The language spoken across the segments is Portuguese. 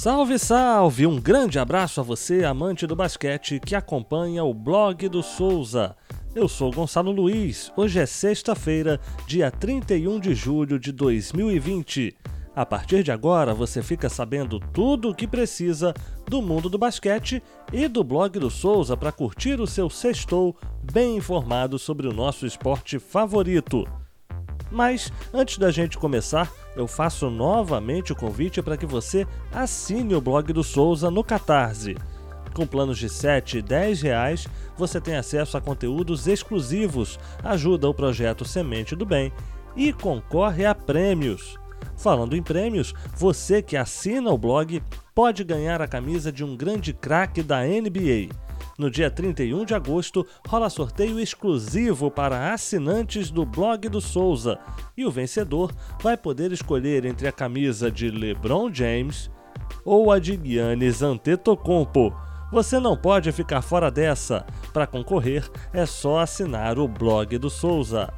Salve, salve! Um grande abraço a você, amante do basquete, que acompanha o blog do Souza. Eu sou Gonçalo Luiz. Hoje é sexta-feira, dia 31 de julho de 2020. A partir de agora, você fica sabendo tudo o que precisa do mundo do basquete e do blog do Souza para curtir o seu sextou bem informado sobre o nosso esporte favorito. Mas antes da gente começar, eu faço novamente o convite para que você assine o blog do Souza no Catarse. Com planos de 7 e 10 reais, você tem acesso a conteúdos exclusivos, ajuda o projeto Semente do Bem e concorre a prêmios. Falando em prêmios, você que assina o blog pode ganhar a camisa de um grande craque da NBA. No dia 31 de agosto, rola sorteio exclusivo para assinantes do blog do Souza e o vencedor vai poder escolher entre a camisa de LeBron James ou a de Giannis Antetokounmpo. Você não pode ficar fora dessa. Para concorrer, é só assinar o blog do Souza.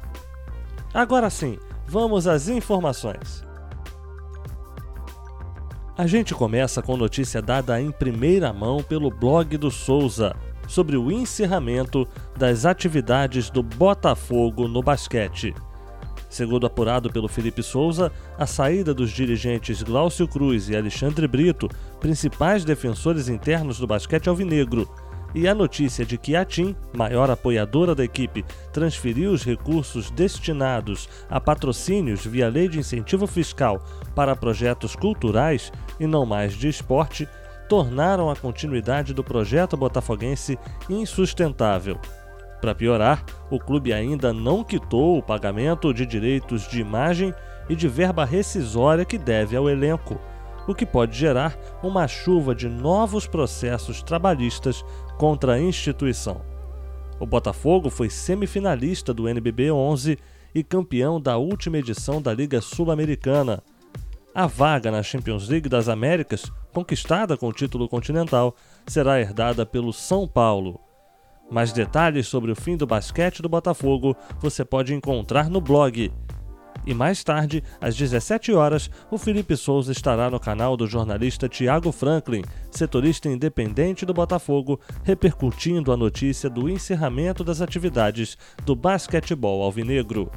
Agora sim, vamos às informações. A gente começa com notícia dada em primeira mão pelo blog do Souza sobre o encerramento das atividades do Botafogo no basquete. Segundo apurado pelo Felipe Souza, a saída dos dirigentes Glaucio Cruz e Alexandre Brito, principais defensores internos do basquete alvinegro, e a notícia de que a TIM, maior apoiadora da equipe, transferiu os recursos destinados a patrocínios via lei de incentivo fiscal para projetos culturais e não mais de esporte, tornaram a continuidade do projeto botafoguense insustentável. Para piorar, o clube ainda não quitou o pagamento de direitos de imagem e de verba rescisória que deve ao elenco, o que pode gerar uma chuva de novos processos trabalhistas contra a instituição. O Botafogo foi semifinalista do NBB 11 e campeão da última edição da Liga Sul-Americana. A vaga na Champions League das Américas conquistada com o título continental, será herdada pelo São Paulo. Mais detalhes sobre o fim do basquete do Botafogo você pode encontrar no blog. E mais tarde, às 17 horas, o Felipe Souza estará no canal do jornalista Tiago Franklin, setorista independente do Botafogo, repercutindo a notícia do encerramento das atividades do basquetebol alvinegro.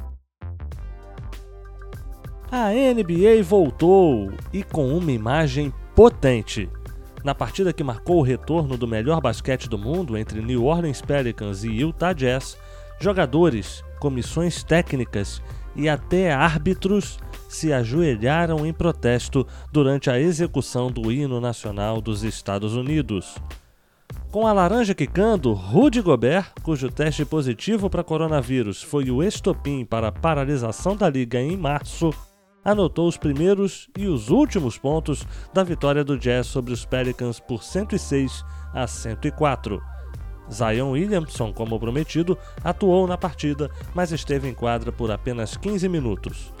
A NBA voltou e com uma imagem potente. Na partida que marcou o retorno do melhor basquete do mundo entre New Orleans Pelicans e Utah Jazz, jogadores, comissões técnicas e até árbitros se ajoelharam em protesto durante a execução do hino nacional dos Estados Unidos. Com a laranja quicando, Rudy Gobert, cujo teste positivo para coronavírus foi o estopim para a paralisação da liga em março, anotou os primeiros e os últimos pontos da vitória do Jazz sobre os Pelicans por 106 a 104. Zion Williamson, como prometido, atuou na partida, mas esteve em quadra por apenas 15 minutos.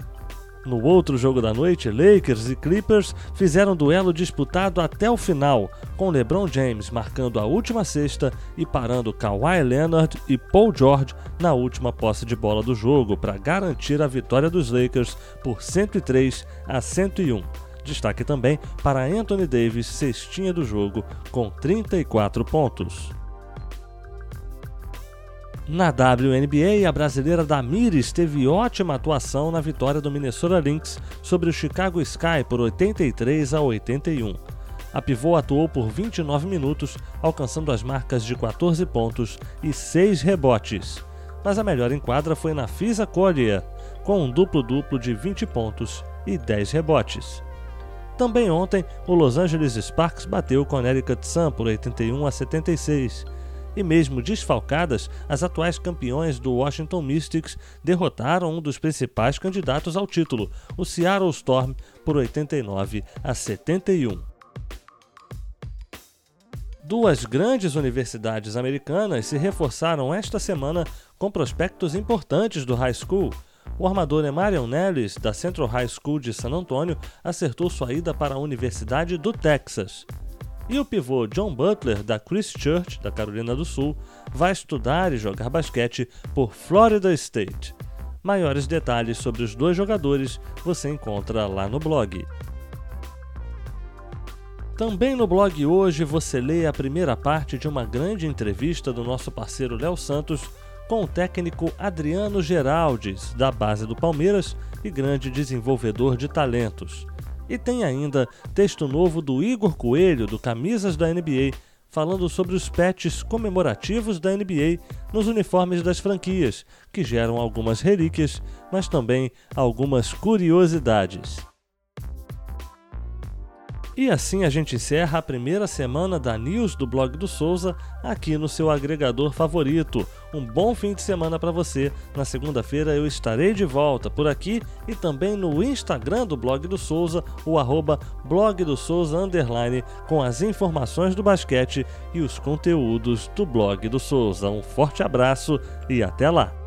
No outro jogo da noite, Lakers e Clippers fizeram duelo disputado até o final, com LeBron James marcando a última cesta e parando Kawhi Leonard e Paul George na última posse de bola do jogo para garantir a vitória dos Lakers por 103 a 101. Destaque também para Anthony Davis, cestinha do jogo, com 34 pontos. Na WNBA, a brasileira Damires teve ótima atuação na vitória do Minnesota Lynx sobre o Chicago Sky por 83 a 81. A pivô atuou por 29 minutos, alcançando as marcas de 14 pontos e 6 rebotes. Mas a melhor enquadra foi na Fisa Collier, com um duplo-duplo de 20 pontos e 10 rebotes. Também ontem, o Los Angeles Sparks bateu o Connecticut Sun por 81 a 76 e mesmo desfalcadas, as atuais campeões do Washington Mystics derrotaram um dos principais candidatos ao título, o Seattle Storm, por 89 a 71. Duas grandes universidades americanas se reforçaram esta semana com prospectos importantes do high school. O armador Emarion Nellis, da Central High School de San Antonio, acertou sua ida para a Universidade do Texas. E o pivô John Butler, da Christchurch, da Carolina do Sul, vai estudar e jogar basquete por Florida State. Maiores detalhes sobre os dois jogadores você encontra lá no blog. Também no blog hoje você lê a primeira parte de uma grande entrevista do nosso parceiro Léo Santos com o técnico Adriano Geraldes, da base do Palmeiras e grande desenvolvedor de talentos. E tem ainda texto novo do Igor Coelho, do Camisas da NBA, falando sobre os patches comemorativos da NBA nos uniformes das franquias, que geram algumas relíquias, mas também algumas curiosidades. E assim a gente encerra a primeira semana da News do blog do Souza aqui no seu agregador favorito. Um bom fim de semana para você. Na segunda-feira eu estarei de volta por aqui e também no Instagram do blog do Souza, o arroba blog do Souza underline, com as informações do basquete e os conteúdos do blog do Souza. Um forte abraço e até lá!